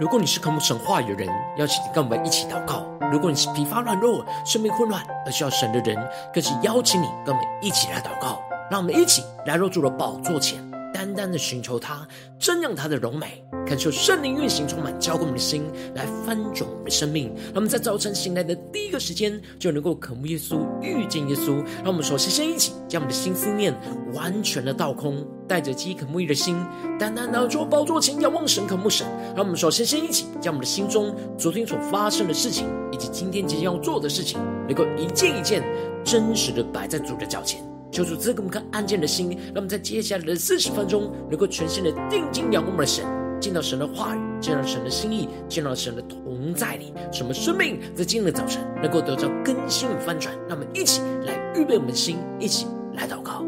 如果你是渴慕神话语的人，邀请你跟我们一起祷告；如果你是疲乏软弱、生命混乱而需要神的人，更是邀请你跟我们一起来祷告。让我们一起来入主的宝座前，单单的寻求他，瞻仰他的荣美，感受圣灵运行充满，浇灌我们的心，来翻转我们的生命。让我们在早晨醒来的第一个时间，就能够渴慕耶稣、遇见耶稣。让我们首先先一起将我们的心思念完全的倒空。带着饥渴慕义的心，单单来到宝座前仰望神、渴慕神。让我们首先先一起将我们的心中昨天所发生的事情，以及今天即将要做的事情，能够一件一件真实的摆在主的脚前，求主赐给我们看安静的心。让我们在接下来的四十分钟，能够全心的定睛仰望我们的神，见到神的话语，见到神的心意，见到神的同在里，什么生命在今日早晨能够得到更新与翻转。让我们一起来预备我们的心，一起来祷告。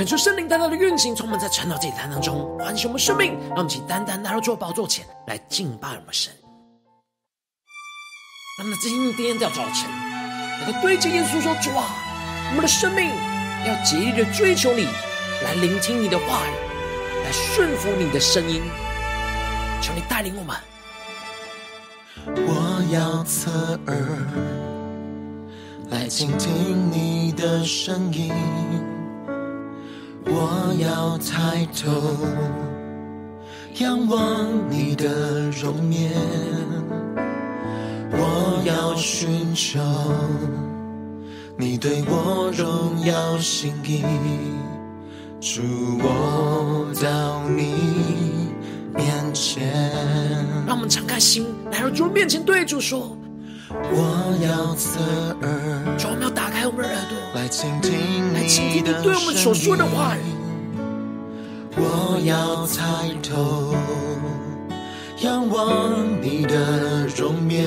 恳求圣灵单单的运行，充满在晨祷这一堂当中，唤醒我们生命。让我们请单单来到主宝座前来敬拜我们神。那么今天的早晨，能够对着耶稣说：“主啊，我们的生命要竭力的追求你，来聆听你的话语，来顺服你的声音。求你带领我们。我要侧耳来倾听你的声音。”我要抬头仰望你的容颜，我要寻求你对我荣耀心意，主，我到你面前。让我们敞开心，来到主面前，对主说。我要侧耳，倾听你对我们所说的话语。我要抬头仰望你的容颜，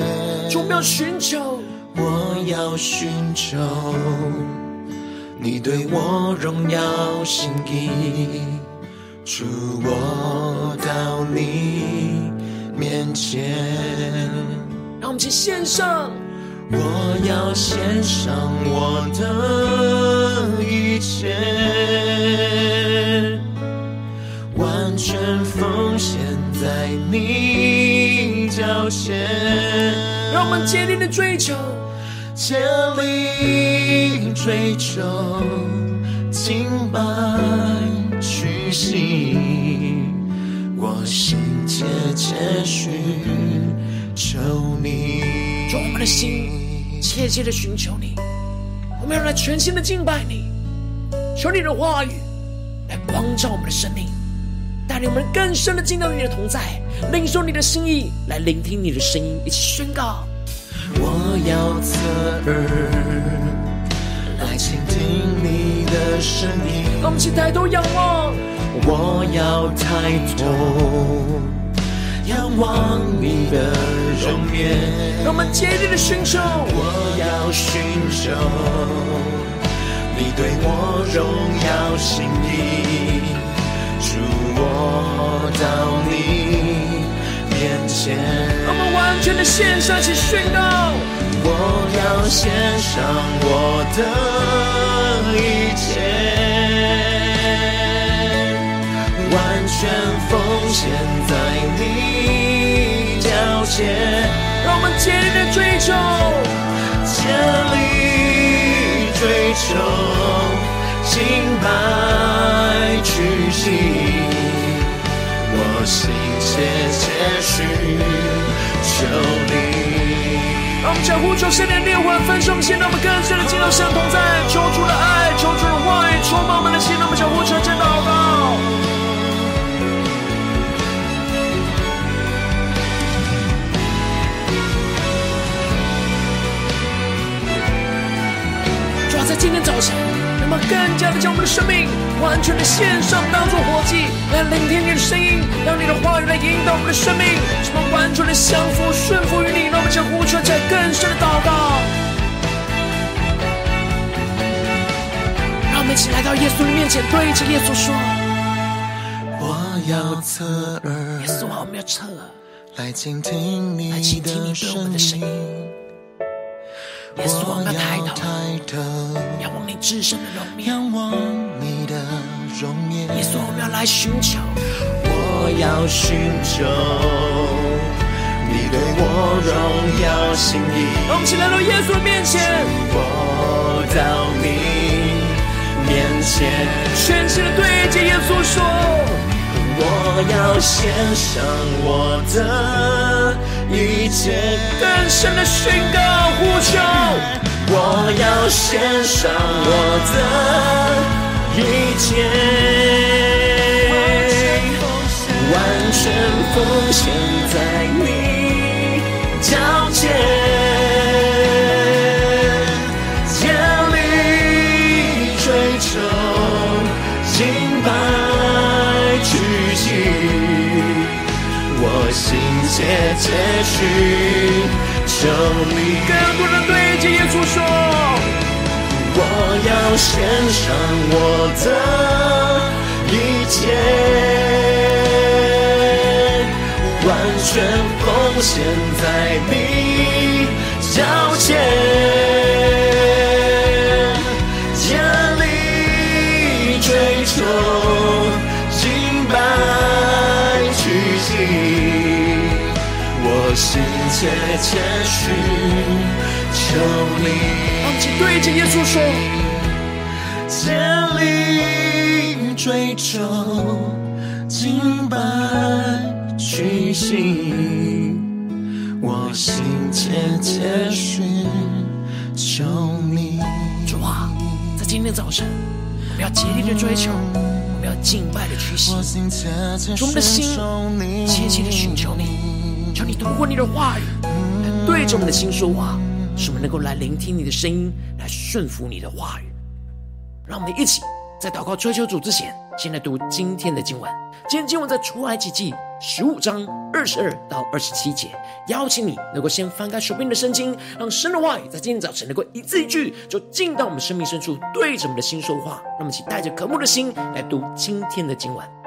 我们要寻求，我要寻求你对我荣耀心意，主，我到你面前。让我们去献上，我要献上我的一切，完全奉献在你脚前。让我们坚定的追求，竭力追求，敬拜屈膝，我心切切许。求你，用我们的心切切的寻求你，我们要来全新的敬拜你，求你的话语来光照我们的生命，带领我们更深的进到你的同在，领受你的心意，来聆听你的声音，一起宣告。我要侧耳来倾听你的声音，让我们一起抬头仰望。我要抬头。仰望你的容颜。让我们竭力的寻求，我要寻求你对我荣耀心意，主我到你面前。我们完全的献上，去宣告。我要献上我的一切，完全奉献让我们千年追求，竭力追求，敬拜屈膝，我心切切寻求你。让我们将呼求圣灵烈火焚烧，现在我们更深的进入神同在，求主的爱，求主的话语充满我们的心，让我们将呼求们更加的将我们的生命完全的献上，当作活祭，来聆听你的声音，让你的话语来引导我们的生命，使我们完全的降服、顺服于你。让我们将呼求在更深的祷告，让我们一起来到耶稣的面前，对着耶稣说：“我要侧耳，耶稣啊，我们要侧耳来倾听你的声音。”耶稣，我们抬头，仰望你至圣的容颜。仰望你的。耶稣，我们要来寻求，我要寻求你对我荣耀心意。让我们一起来到耶稣的面前，我到你面前，全心的对着耶稣说，我要献上我的一切，更深的宣告呼求，我要献上我的一切，完全奉献在你脚前，切切寻求你，更多人对着耶稣说：我要献上我的一切，完全奉献在你脚前，心切切寻求你，请对着耶稣说：竭力追求，敬拜屈膝。我心切切寻求你。主啊，在今天早晨，我们要竭力的追求，我们要敬拜的屈膝，我们的心切切的寻求你。你透过你的话语来对着我们的心说话，使我们能够来聆听你的声音，来顺服你的话语。让我们一起在祷告追求主之前，先来读今天的经文。今天经文在出埃及记十五章二十二到二十七节。邀请你能够先翻开手边的圣经，让神的话语在今天早晨能够一字一句就进到我们生命深处，对着我们的心说话。让我们一起带着渴慕的心来读今天的经文。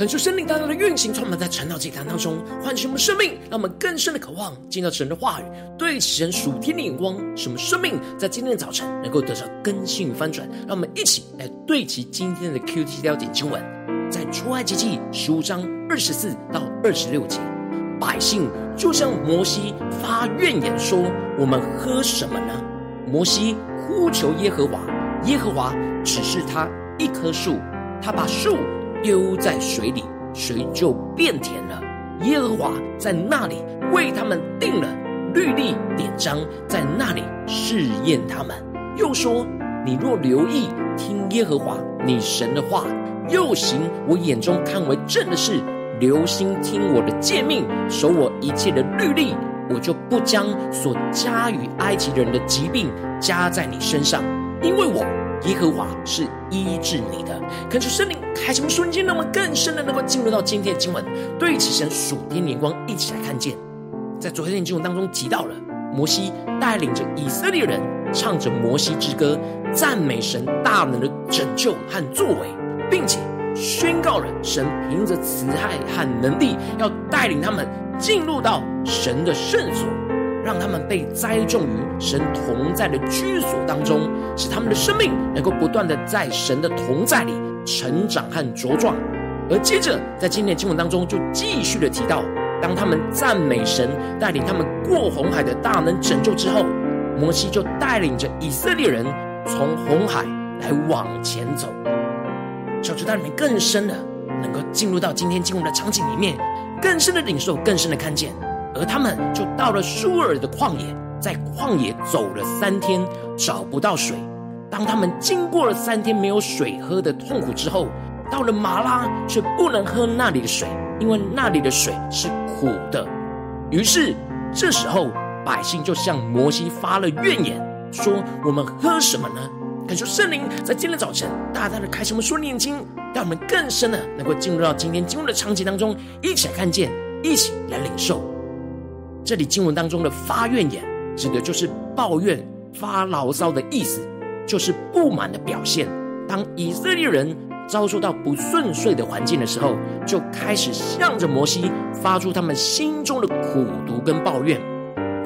恳求生命大大的运行，充满在传道祭坛当中，唤醒我们生命，让我们更深的渴望见到神的话语，对齐神属天的眼光，使我们生命在今天的早晨能够得到更新与翻转。让我们一起来对齐今天的 QT 焦点经文，在出埃及记十五章二十四到二十六节，百姓就向摩西发怨言说：“我们喝什么呢？”摩西呼求耶和华，耶和华指示他一棵树，他把树。丢在水里，水就变甜了。耶和华在那里为他们定了律例典章，在那里试验他们。又说：你若留意听耶和华你神的话，又行我眼中看为正的事，留心听我的诫命，守我一切的律例，我就不将所加于埃及人的疾病加在你身上，因为我。耶和华是医治你的，恳求圣灵开什么瞬间，让我们更深的能够进入到今天的经文，对齐神属天眼光，一起来看见。在昨天的经文当中提到了摩西带领着以色列人唱着摩西之歌，赞美神大能的拯救和作为，并且宣告了神凭着慈爱和能力要带领他们进入到神的圣所。让他们被栽种于神同在的居所当中，使他们的生命能够不断的在神的同在里成长和茁壮。而接着在今天的经文当中，就继续的提到，当他们赞美神带领他们过红海的大能拯救之后，摩西就带领着以色列人从红海来往前走。求主带领更深的能够进入到今天经文的场景里面，更深的领受，更深的看见。而他们就到了舒尔的旷野，在旷野走了三天，找不到水。当他们经过了三天没有水喝的痛苦之后，到了玛拉，却不能喝那里的水，因为那里的水是苦的。于是这时候，百姓就向摩西发了怨言，说：“我们喝什么呢？”恳求圣灵在今天早晨大大的开什么说念经，让我们更深的能够进入到今天经文的场景当中，一起来看见，一起来领受。这里经文当中的发怨言，指的就是抱怨、发牢骚的意思，就是不满的表现。当以色列人遭受到不顺遂的环境的时候，就开始向着摩西发出他们心中的苦毒跟抱怨。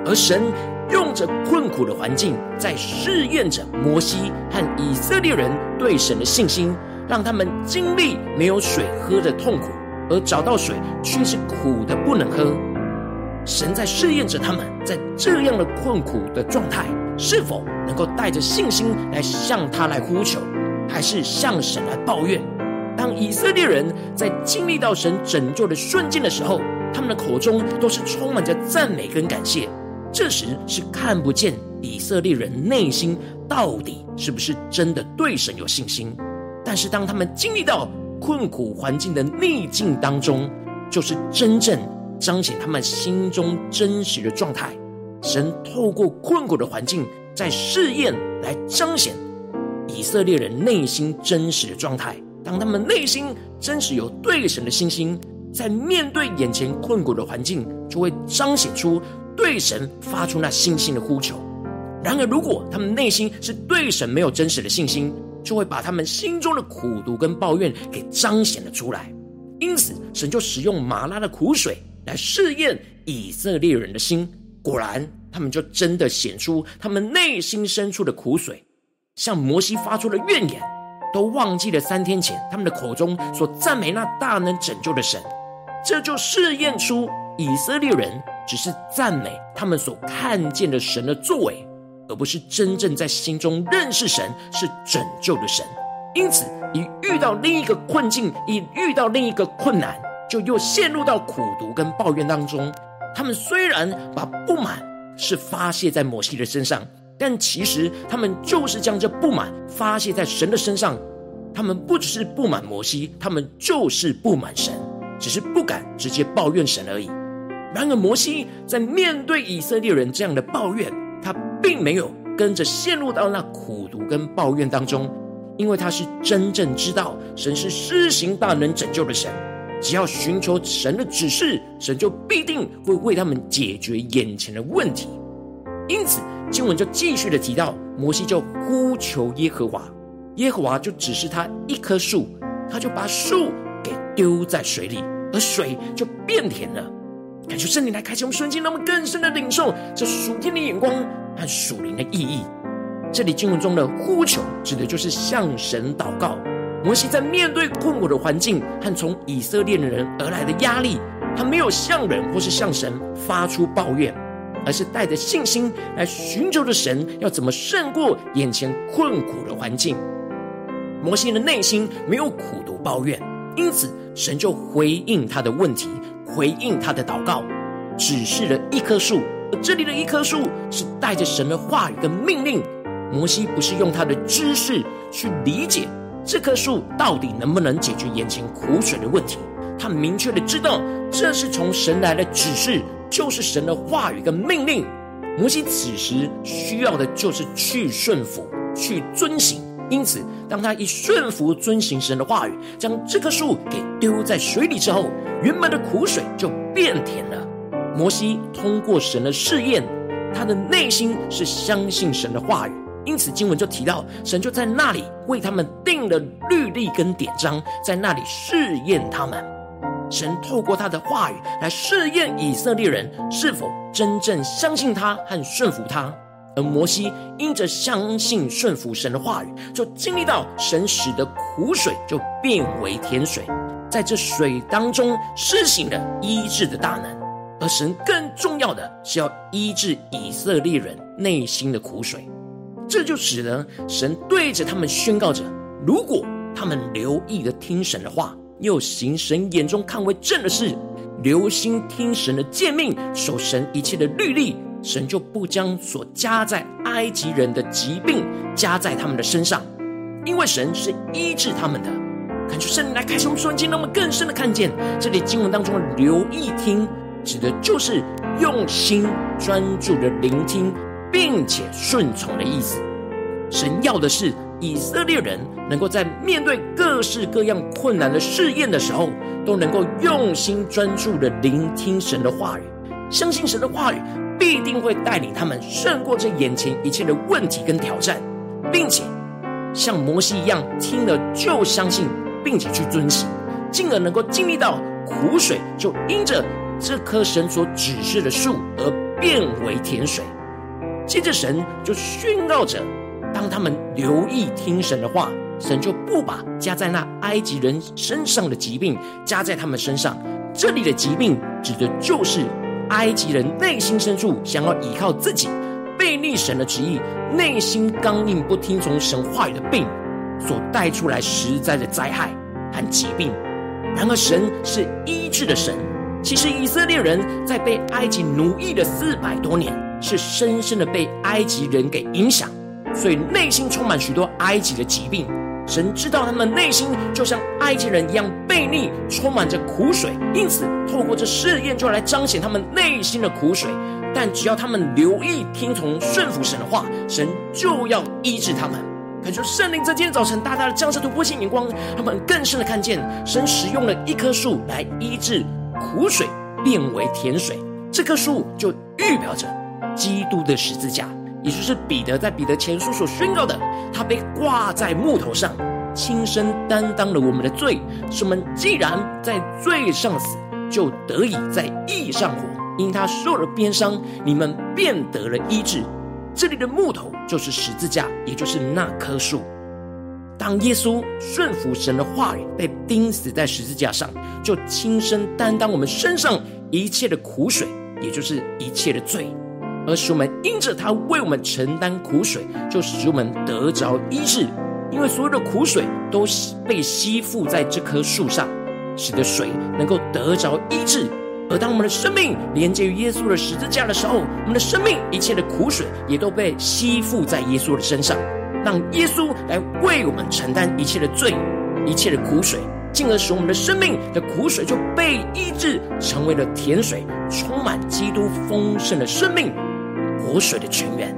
而神用着困苦的环境，在试验着摩西和以色列人对神的信心，让他们经历没有水喝的痛苦，而找到水却是苦的不能喝。神在试验着他们，在这样的困苦的状态，是否能够带着信心来向他来呼求，还是向神来抱怨？当以色列人在经历到神拯救的瞬间的时候，他们的口中都是充满着赞美跟感谢。这时是看不见以色列人内心到底是不是真的对神有信心。但是当他们经历到困苦环境的逆境当中，就是真正。彰显他们心中真实的状态，神透过困苦的环境，在试验来彰显以色列人内心真实的状态。当他们内心真实有对神的信心，在面对眼前困苦的环境，就会彰显出对神发出那信心的呼求。然而，如果他们内心是对神没有真实的信心，就会把他们心中的苦毒跟抱怨给彰显了出来。因此，神就使用玛拉的苦水。来试验以色列人的心，果然，他们就真的显出他们内心深处的苦水，向摩西发出了怨言，都忘记了三天前他们的口中所赞美那大能拯救的神。这就试验出以色列人只是赞美他们所看见的神的作为，而不是真正在心中认识神是拯救的神。因此，一遇到另一个困境，一遇到另一个困难。就又陷入到苦读跟抱怨当中。他们虽然把不满是发泄在摩西的身上，但其实他们就是将这不满发泄在神的身上。他们不只是不满摩西，他们就是不满神，只是不敢直接抱怨神而已。然而摩西在面对以色列人这样的抱怨，他并没有跟着陷入到那苦读跟抱怨当中，因为他是真正知道神是施行大能拯救的神。只要寻求神的指示，神就必定会为他们解决眼前的问题。因此，经文就继续的提到，摩西就呼求耶和华，耶和华就指示他一棵树，他就把树给丢在水里，而水就变甜了。感谢圣灵来开启我们瞬间，让我们更深的领受这属天的眼光和属灵的意义。这里经文中的呼求，指的就是向神祷告。摩西在面对困苦的环境和从以色列人而来的压力，他没有向人或是向神发出抱怨，而是带着信心来寻求着神要怎么胜过眼前困苦的环境。摩西的内心没有苦毒抱怨，因此神就回应他的问题。回应他的祷告，指示了一棵树，而这里的一棵树是带着神的话语跟命令。摩西不是用他的知识去理解这棵树到底能不能解决眼前苦水的问题，他明确的知道这是从神来的指示，就是神的话语跟命令。摩西此时需要的就是去顺服，去遵行。因此，当他一顺服遵行神的话语，将这棵树给丢在水里之后，原本的苦水就变甜了。摩西通过神的试验，他的内心是相信神的话语，因此经文就提到，神就在那里为他们定了律例跟典章，在那里试验他们。神透过他的话语来试验以色列人是否真正相信他和顺服他。而摩西因着相信顺服神的话语，就经历到神使的苦水就变为甜水，在这水当中施行了医治的大能。而神更重要的是要医治以色列人内心的苦水，这就使得神对着他们宣告着：如果他们留意的听神的话，又行神眼中看为正的事，留心听神的诫命，守神一切的律例。神就不将所加在埃及人的疾病加在他们的身上，因为神是医治他们的。感谢圣灵来开启我们双眼，让我们更深的看见这里经文当中的留意听，指的就是用心专注的聆听，并且顺从的意思。神要的是以色列人能够在面对各式各样困难的试验的时候，都能够用心专注的聆听神的话语，相信神的话语。必定会带领他们胜过这眼前一切的问题跟挑战，并且像摩西一样听了就相信，并且去遵行，进而能够经历到苦水就因着这棵神所指示的树而变为甜水。接着神就宣告着，当他们留意听神的话，神就不把加在那埃及人身上的疾病加在他们身上。这里的疾病指的就是。埃及人内心深处想要依靠自己，背逆神的旨意，内心刚硬不听从神话语的病，所带出来实在的灾害和疾病。然而神是医治的神。其实以色列人在被埃及奴役的四百多年，是深深的被埃及人给影响，所以内心充满许多埃及的疾病。神知道他们内心就像埃及人一样悖逆，充满着苦水，因此透过这试验就来彰显他们内心的苦水。但只要他们留意听从顺服神的话，神就要医治他们。感谢圣灵在今天早晨大大的降下突破性眼光，他们更深的看见神使用了一棵树来医治苦水，变为甜水。这棵树就预表着基督的十字架。也就是彼得在彼得前书所宣告的，他被挂在木头上，亲身担当了我们的罪，使我们既然在罪上死，就得以在义上活。因他受了鞭伤，你们便得了医治。这里的木头就是十字架，也就是那棵树。当耶稣顺服神的话语，被钉死在十字架上，就亲身担当我们身上一切的苦水，也就是一切的罪。而使我们因着他为我们承担苦水，就使我们得着医治。因为所有的苦水都被吸附在这棵树上，使得水能够得着医治。而当我们的生命连接于耶稣的十字架的时候，我们的生命一切的苦水也都被吸附在耶稣的身上，让耶稣来为我们承担一切的罪、一切的苦水，进而使我们的生命的苦水就被医治，成为了甜水，充满基督丰盛的生命。活水的泉源，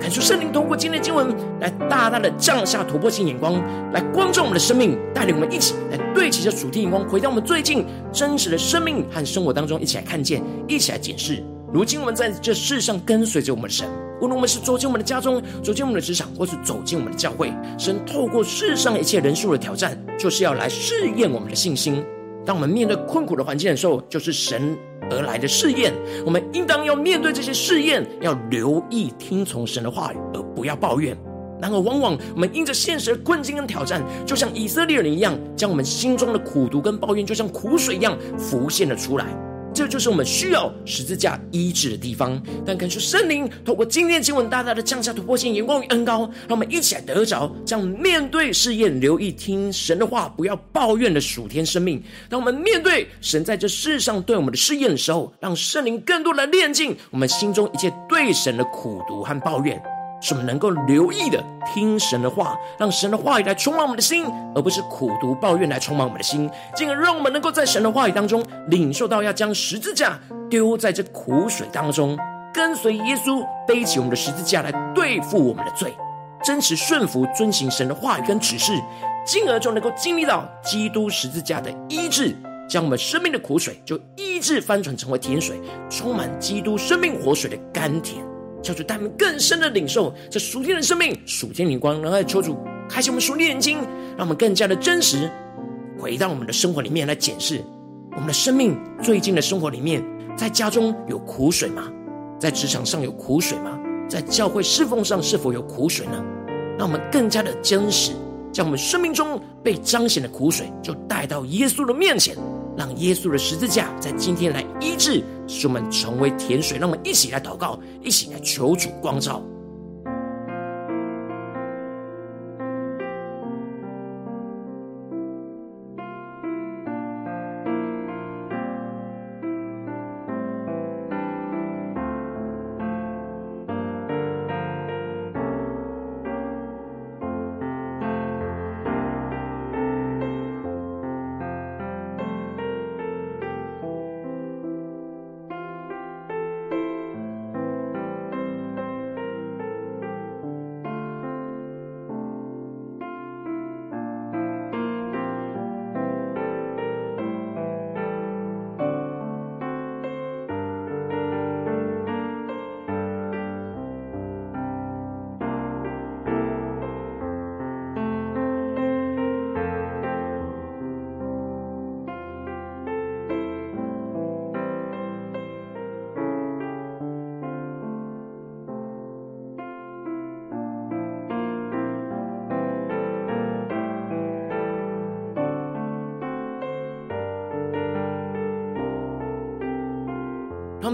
恳求圣灵通过今天的经文来大大的降下突破性眼光，来光照我们的生命，带领我们一起来对齐这属天眼光，回到我们最近真实的生命和生活当中，一起来看见，一起来检视。如今我们在这世上跟随着我们的神，无论我们是走进我们的家中，走进我们的职场，或是走进我们的教会，神透过世上一切人数的挑战，就是要来试验我们的信心。当我们面对困苦的环境的时候，就是神而来的试验。我们应当要面对这些试验，要留意听从神的话语，而不要抱怨。然而，往往我们因着现实的困境跟挑战，就像以色列人一样，将我们心中的苦毒跟抱怨，就像苦水一样浮现了出来。这就是我们需要十字架医治的地方。但感谢圣灵透过今天的经文，大大的降下突破性眼光与恩膏，让我们一起来得着这样面对试验，留意听神的话，不要抱怨的属天生命。当我们面对神在这世上对我们的试验的时候，让圣灵更多的炼净我们心中一切对神的苦毒和抱怨。是我们能够留意的听神的话，让神的话语来充满我们的心，而不是苦读抱怨来充满我们的心，进而让我们能够在神的话语当中领受到要将十字架丢在这苦水当中，跟随耶稣背起我们的十字架来对付我们的罪，真实顺服遵行神的话语跟指示，进而就能够经历到基督十字架的医治，将我们生命的苦水就医治翻转成为甜水，充满基督生命活水的甘甜。求主带我们更深的领受这属天的生命、属天灵光，然后求主开启我们属天眼睛，让我们更加的真实回到我们的生活里面来检视我们的生命。最近的生活里面，在家中有苦水吗？在职场上有苦水吗？在教会侍奉上是否有苦水呢？让我们更加的真实，将我们生命中被彰显的苦水，就带到耶稣的面前。让耶稣的十字架在今天来医治，使我们成为甜水。让我们一起来祷告，一起来求主光照。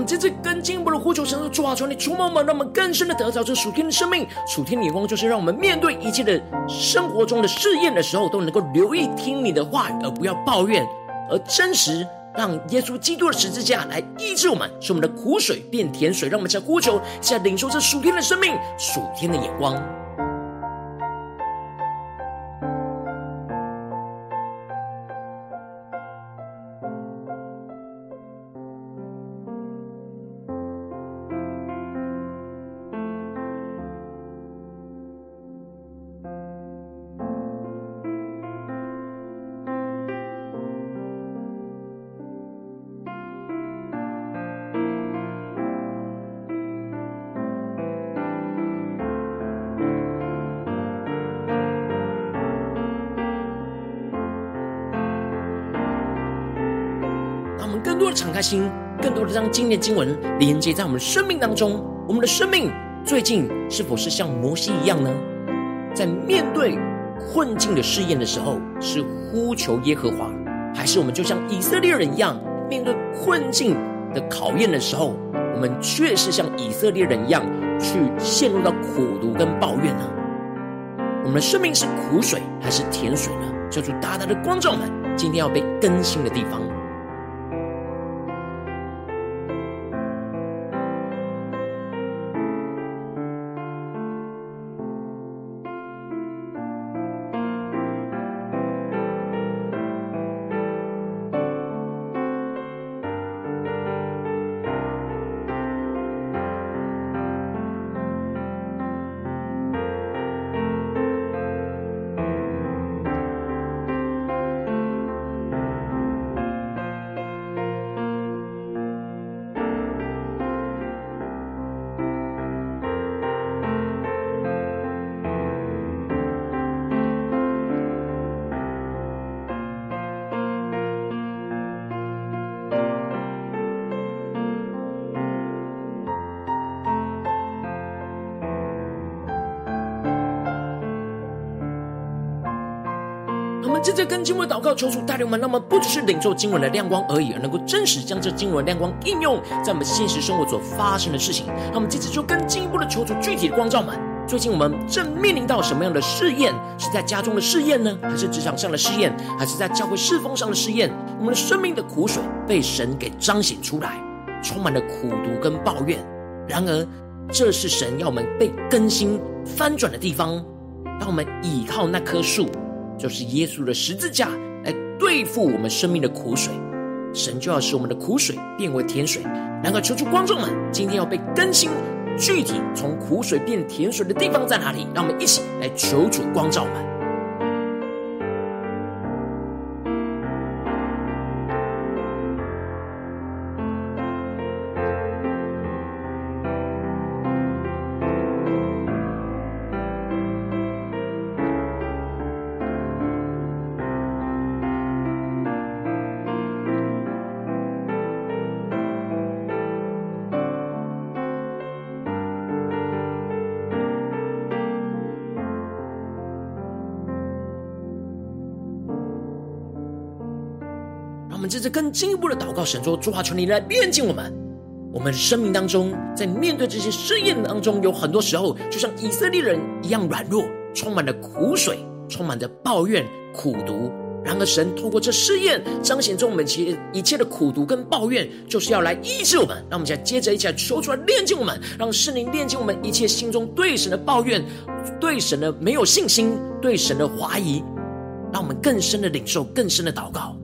让我们这次更进一步的呼求神说主啊，求你触摸我们，让我们更深的得到这属天的生命。属天的眼光就是让我们面对一切的生活中的试验的时候，都能够留意听你的话语，而不要抱怨，而真实让耶稣基督的十字架来医治我们，使我们的苦水变甜水。让我们在呼求，在领受这属天的生命、属天的眼光。更多的敞开心，更多的将今天的经文连接在我们生命当中。我们的生命最近是否是像摩西一样呢？在面对困境的试验的时候，是呼求耶和华，还是我们就像以色列人一样，面对困境的考验的时候，我们却是像以色列人一样去陷入到苦读跟抱怨呢？我们的生命是苦水还是甜水呢？求主大大的光照们，今天要被更新的地方。接着跟经文祷告，求主带领我们，那么不只是领受经文的亮光而已，而能够真实将这经文亮光应用在我们现实生活所发生的事情。那我们接着就更进一步的求主具体的光照们。最近我们正面临到什么样的试验？是在家中的试验呢？还是职场上的试验？还是在教会侍奉上的试验？我们的生命的苦水被神给彰显出来，充满了苦毒跟抱怨。然而，这是神要我们被更新翻转的地方。当我们倚靠那棵树，就是耶稣的十字架，来对付我们生命的苦水，神就要使我们的苦水变为甜水。然后，求助观众们，今天要被更新。具体从苦水变甜水的地方在哪里？让我们一起来求主光照们。接着更进一步的祷告，神说：“主啊，求你来炼净我们。我们生命当中，在面对这些试验当中，有很多时候，就像以色列人一样软弱，充满了苦水，充满着抱怨、苦毒。然而，神透过这试验，彰显出我们其一切的苦毒跟抱怨，就是要来医治我们。让我们再接着一起来求出来炼净我们，让圣灵炼净我们一切心中对神的抱怨、对神的没有信心、对神的怀疑，让我们更深的领受、更深的祷告。”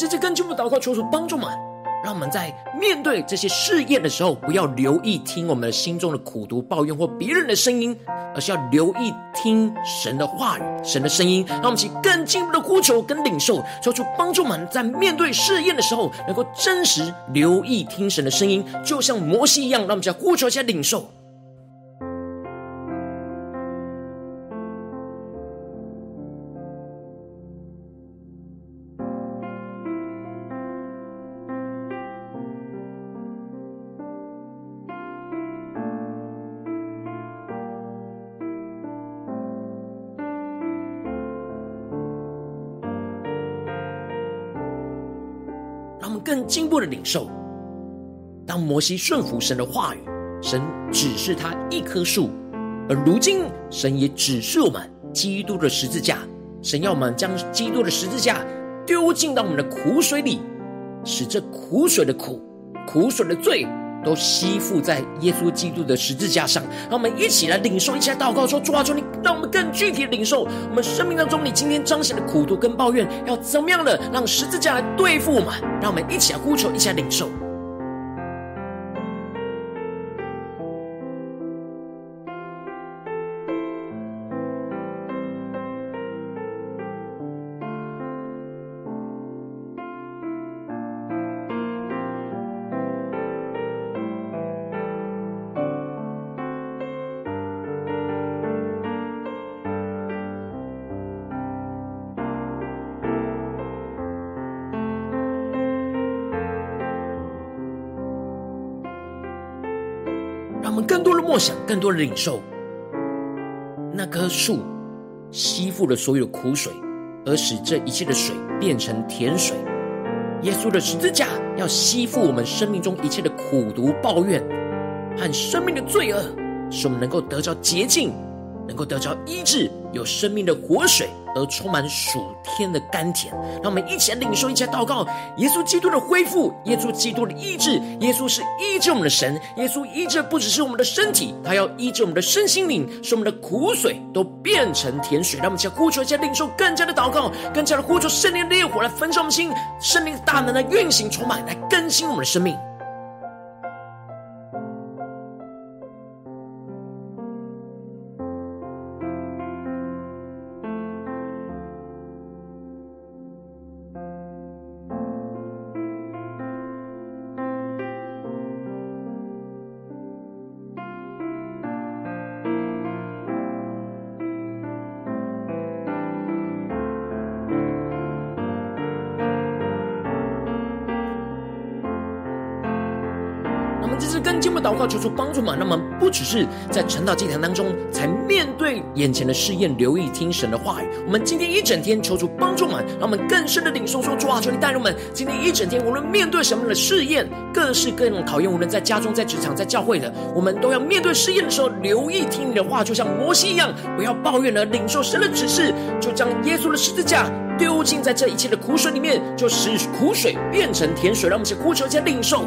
这次更进一步祷告，求主帮助我们，让我们在面对这些试验的时候，不要留意听我们心中的苦毒、抱怨或别人的声音，而是要留意听神的话语、神的声音。让我们一起更进一步的呼求跟领受，求主帮助们在面对试验的时候，能够真实留意听神的声音，就像摩西一样。让我们再呼求一下领受。进一步的领受，当摩西顺服神的话语，神只是他一棵树；而如今，神也只是我们基督的十字架。神要我们将基督的十字架丢进到我们的苦水里，使这苦水的苦、苦水的罪。都吸附在耶稣基督的十字架上，让我们一起来领受，一起来祷告说：主啊，求你让我们更具体领受我们生命当中你今天彰显的苦毒跟抱怨，要怎么样的让十字架来对付我们？让我们一起来呼求，一起来领受。更多的梦想，更多的领受，那棵树吸附了所有苦水，而使这一切的水变成甜水。耶稣的十字架要吸附我们生命中一切的苦毒、抱怨和生命的罪恶，使我们能够得着洁净，能够得着医治，有生命的活水。而充满属天的甘甜，让我们一起来领受，一起祷告。耶稣基督的恢复，耶稣基督的医治，耶稣是医治我们的神。耶稣医治不只是我们的身体，他要医治我们的身心灵，使我们的苦水都变成甜水。让我们一起来呼求，一起来领受更加的祷告，更加的呼求圣灵的烈火来焚烧我们心，圣灵的大能来运行充满，来更新我们的生命。着更进一步祷告，求主帮助嘛。那么不只是在晨祷祭坛当中才面对眼前的试验，留意听神的话语。我们今天一整天求主帮助嘛，让我们更深的领受说，主啊，求你带领我们今天一整天，无论面对什么样的试验，各式各样的考验，无论在家中、在职场、在教会的，我们都要面对试验的时候，留意听你的话，就像摩西一样，不要抱怨而领受神的指示，就将耶稣的十字架丢进在这一切的苦水里面，就使苦水变成甜水，让我们一起呼求，一起领受。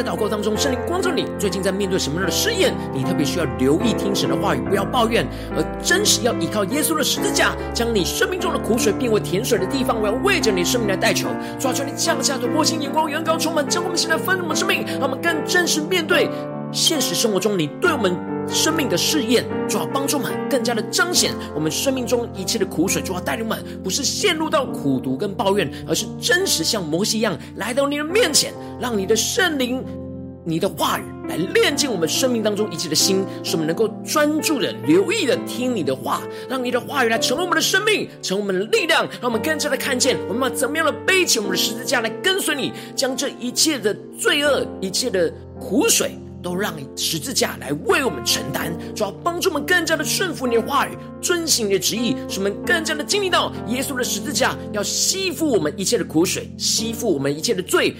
在祷告当中，圣灵光照你，最近在面对什么样的试验？你特别需要留意听神的话语，不要抱怨，而真实要依靠耶稣的十字架，将你生命中的苦水变为甜水的地方。我要为着你生命来代求，抓住你降下的波心眼光，远高充满，将我们现在丰盛的生命，让我们更真实面对现实生活中你对我们。生命的试验，主要帮助我们更加的彰显我们生命中一切的苦水。主要带领们，不是陷入到苦毒跟抱怨，而是真实像摩西一样来到你的面前，让你的圣灵、你的话语来炼净我们生命当中一切的心，使我们能够专注的、留意的听你的话，让你的话语来成为我们的生命，成为我们的力量，让我们更加的看见我们要怎么样的背起我们的十字架来跟随你，将这一切的罪恶、一切的苦水。都让十字架来为我们承担，主要帮助我们更加的顺服你的话语，遵行你的旨意，使我们更加的经历到耶稣的十字架要吸附我们一切的苦水，吸附我们一切的罪，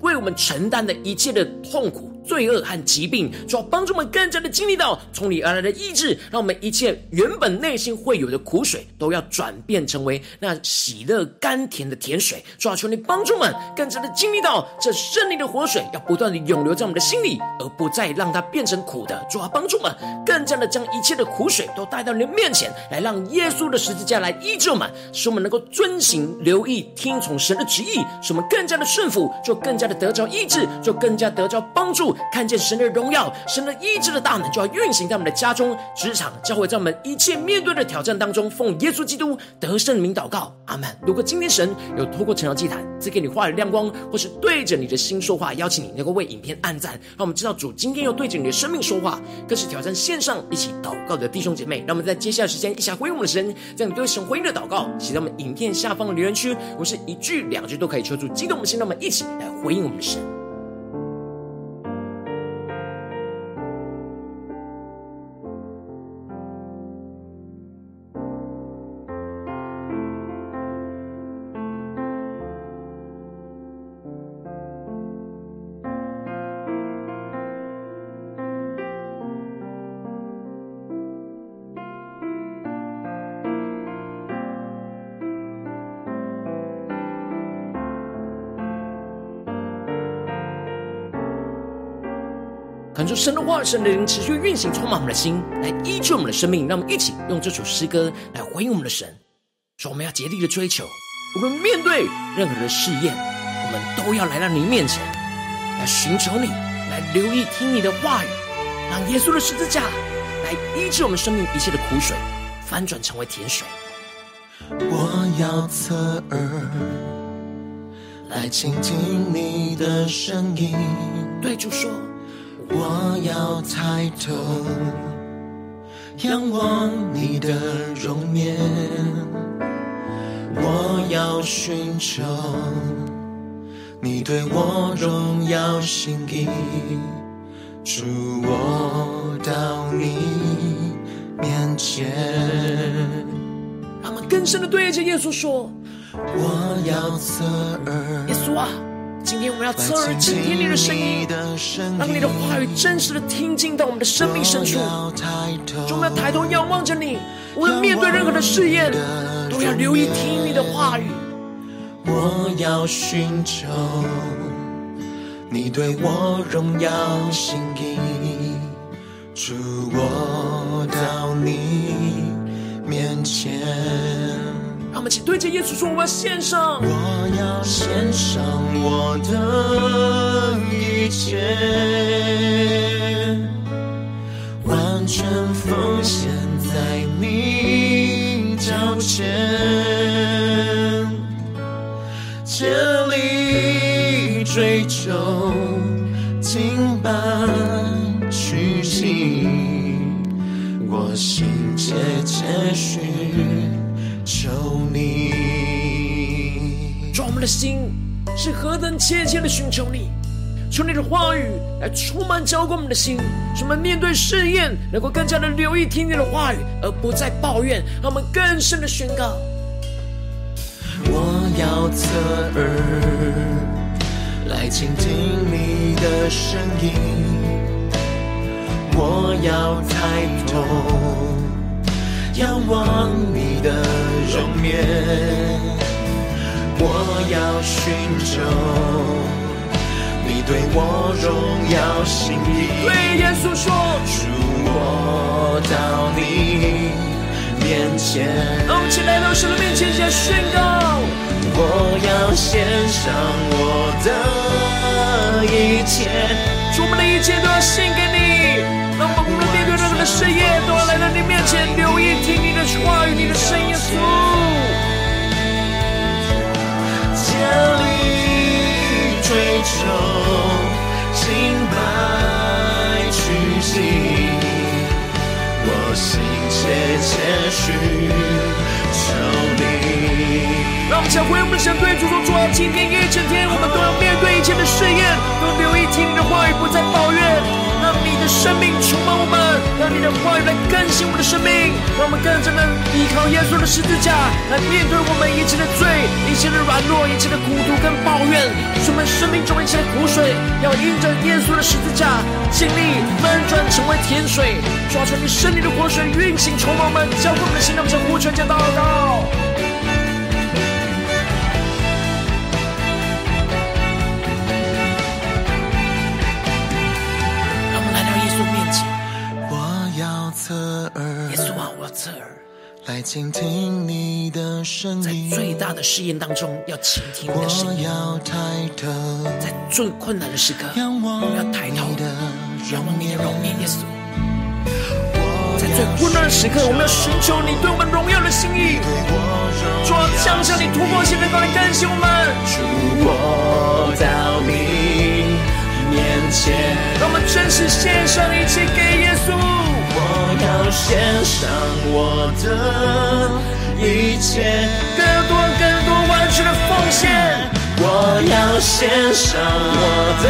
为我们承担的一切的痛苦。罪恶和疾病，主要帮助我们更加的经历到从你而来的医治，让我们一切原本内心会有的苦水，都要转变成为那喜乐甘甜的甜水。主要求你帮助我们更加的经历到这胜利的活水，要不断的涌流在我们的心里，而不再让它变成苦的。主要帮助我们更加的将一切的苦水都带到你的面前，来让耶稣的十字架来医治我们，使我们能够遵行、留意、听从神的旨意，使我们更加的顺服，就更加的得着医治，就更加得着帮助。看见神的荣耀，神的医治的大能就要运行在我们的家中、职场、教会，在我们一切面对的挑战当中，奉耶稣基督得胜的名祷告，阿门。如果今天神有透过晨祷祭坛赐给你话语亮光，或是对着你的心说话，邀请你能够为影片按赞，让我们知道主今天又对着你的生命说话，更是挑战线上一起祷告的弟兄姐妹。让我们在接下来时间一起回应我们的神，将你对神回应的祷告写在我们影片下方的留言区，我是一句两句都可以求助激动我们心，让我们一起来回应我们的神。神的话，神的灵持续运行，充满我们的心，来医治我们的生命。让我们一起用这首诗歌来回应我们的神，说我们要竭力的追求，我们面对任何的试验，我们都要来到你面前，来寻求你，来留意听你的话语，让耶稣的十字架来医治我们生命一切的苦水，翻转成为甜水。我要侧耳来倾听你的声音，对主说，我要抬头仰望你的容颜，我要寻求你对我荣耀心意，主我到你面前。他们更深的对着耶稣说：“我要侧耳，耶稣啊，今天我们要侧耳倾听你的声音，让你的话语真实的听进到我们的生命深处。我们要抬头仰望着你，无论面对任何的试验，都要留意听你的话语。我要寻求你对我荣耀心意，主我到你。”面前，让我们一起对着耶稣说：“我要献上，我要献上我的一切，完全奉献在你脚前，竭力追求，敬拜屈膝，我心。”切切寻们的心是何等切切的寻求你，求你的话语来充满浇灌我们的心，使我们面对试验能够更加的留意听你的话语，而不再抱怨。让我们更深的宣告：我要侧耳来倾听你的声音，我要抬头。仰望你的容颜，我要寻求你对我荣耀心意。对耶稣说，主我到你面前。让我们一起来到神的面前，来宣告。我要献上我的一切，主，我们的一切都要献给你。让我们无论面对任何的事业，都要来到你面前，留意听你的话语，你的声音，耶千里追求，敬拜屈膝，我心切切寻求你。让我们想回我们的神，对主说：主啊，今天一整天，我们都要面对一切的试验，都留意听你的话语，不再抱怨。让你的生命充满我们，让你的话语来更新我们的生命，让我们更加能依靠耶稣的十字架来面对我们一切的罪、一切的软弱、一切的孤独跟抱怨。使我们生命中一切的苦水，要因着耶稣的十字架，经历翻转成为甜水，抓住你生命的活水运行充满我们，浇灌我们的心，让我们呼求讲祷告。来倾听你的声音，在最大的试验当中，要倾听你的声音。我要抬头，在最困难的时刻，要抬头，仰望你的容颜，耶稣。在最困难的时刻，我们要寻求你对我们荣耀的心意。主啊，降下你突破性的能力，更新我们。主，我到你面前，让我们真实献上一切给耶稣。我要献上我的一切，更多更多完全的奉献。我要献上我的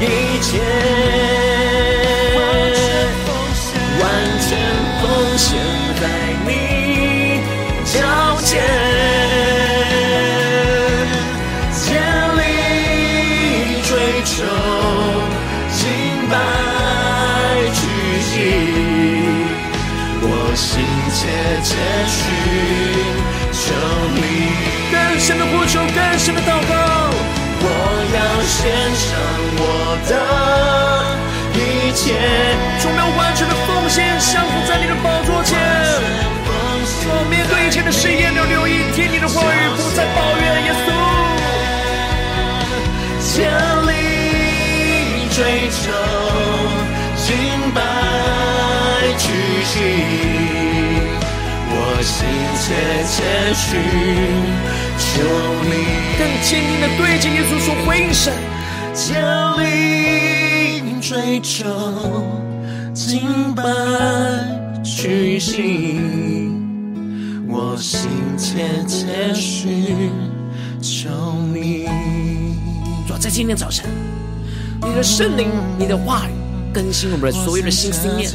一切，完全奉献在你脚前，结局，求你更深的呼求，更深的祷告。我要献上我的一切，充满完全的奉献，相服在你的宝。心切切寻求你，更坚定的对着耶稣说，回应神，降临追求敬拜屈膝，我心切切寻求你。主要在今天早晨，你的圣灵，你的话语。更新我们的所有的心思念，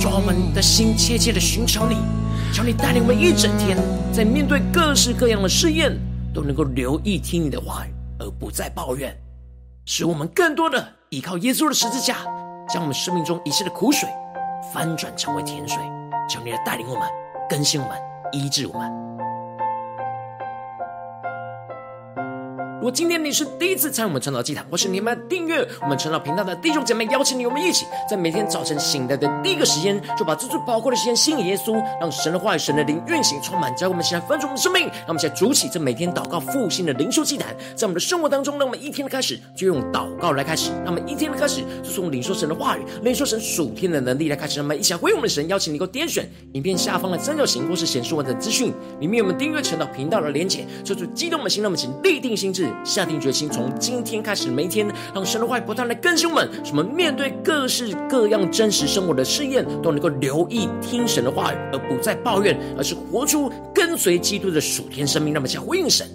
让我们的心切切的寻找你，求你带领我们一整天，在面对各式各样的试验，都能够留意听你的话语，而不再抱怨，使我们更多的依靠耶稣的十字架，将我们生命中一切的苦水翻转成为甜水。求你来带领我们，更新我们，医治我们。如果今天你是第一次参与我们晨祷祭坛，或是你们订阅我们晨祷频道的弟兄姐妹，邀请你我们一起在每天早晨醒来的第一个时间，就把这最宝贵的时间献给耶稣，让神的话语、神的灵运行充满，在我们现在分足我们的生命。让我们现在主起这每天祷告复兴的灵修祭坛，在我们的生活当中，让我们一天的开始就用祷告来开始，让我们一天的开始就从领受神的话语、领受神属天的能力来开始。让我们一起来回应我们的神，邀请你能够点选影片下方的三角形或是显示文的资讯，里面有我们订阅晨祷频道的连结，做出激动的心，让我们请立定心志，下定决心。从今天开始，每一天让神的话语不断来更新我们，什么面对各式各样真实生活的试验，都能够留意听神的话语，而不再抱怨，而是活出跟随基督的属天生命。那么，想回应神。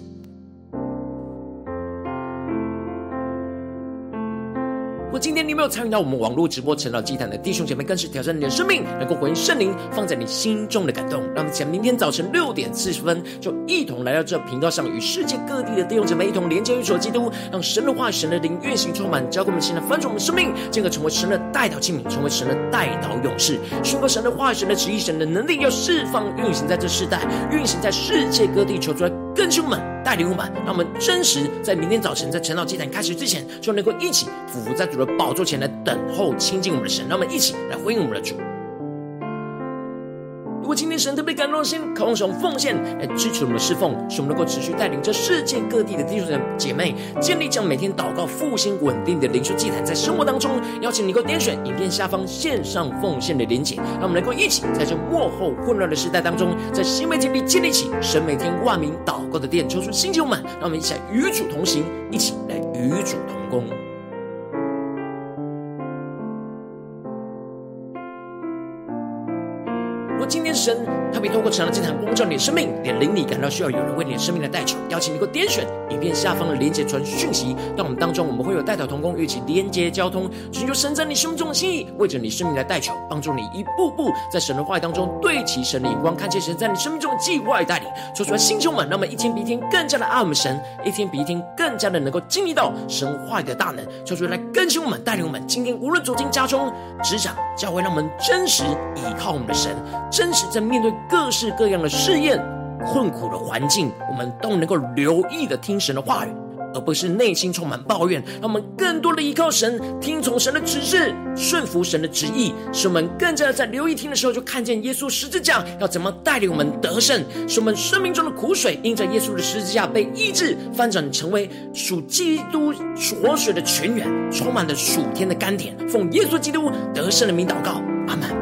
如果今天你没有参与到我们网络直播晨祷祭坛的弟兄姐妹，更是挑战你的生命，能够回应圣灵放在你心中的感动。让我们在明天早晨六点四十分，就一同来到这频道上，与世界各地的弟兄姐妹一同连接、与所基督，让神的话、神的灵运行充满，交给我们现在翻转我们生命，进而成为神的代祷器皿，成为神的代祷勇士，宣告神的话、神的旨意、神的能力，要释放运行在这世代，运行在世界各地，求主来更新我们，带领我们，让我们真实在明天早晨在晨祷祭坛开始之前，就能够一起俯伏在主的宝座前来等候亲近我们的神，让我们一起来回应我们的主。如果今天神特别感动的心，渴望使用奉献来支持我们的侍奉，使我们能够持续带领着世界各地的弟兄姐妹建立这样每天祷告复兴稳定的灵修祭坛，在生活当中，邀请你能够点选影片下方线上奉献的连结，让我们能够一起在这幕后混乱的时代当中，在新媒体里建立起神每天万名祷告的殿，抽出星球们，让我们一起来与主同行，一起来与主同工。天神特别透过晨祷祭坛光照你的生命，连灵里感到需要有人为你的生命来代求，邀请你能够点选影片下方的连结传讯息到我们当中，我们会有代祷同工，一起连结交通，寻求神在你生命中的心意，为着你生命来代求，帮助你一步步在神的话语当中对齐神的眼光，看见神在你生命中的计划与带领，说出来心中满，让我们一天比一天更加的爱我们神，一天比一天更加的能够经历到神话语的大能，说出来更新我们，带领我们，今天无论走进家中、职场、教会，让我们真实依靠我们的神。真实在面对各式各样的试验、困苦的环境，我们都能够留意的听神的话语，而不是内心充满抱怨。让我们更多的依靠神，听从神的指示，顺服神的旨意，使我们更加的在留意听的时候，就看见耶稣十字架要怎么带领我们得胜，使我们生命中的苦水因着耶稣的十字架被医治，翻转成为属基督活水的泉源，充满了属天的甘甜。奉耶稣基督得胜的名祷告，阿门。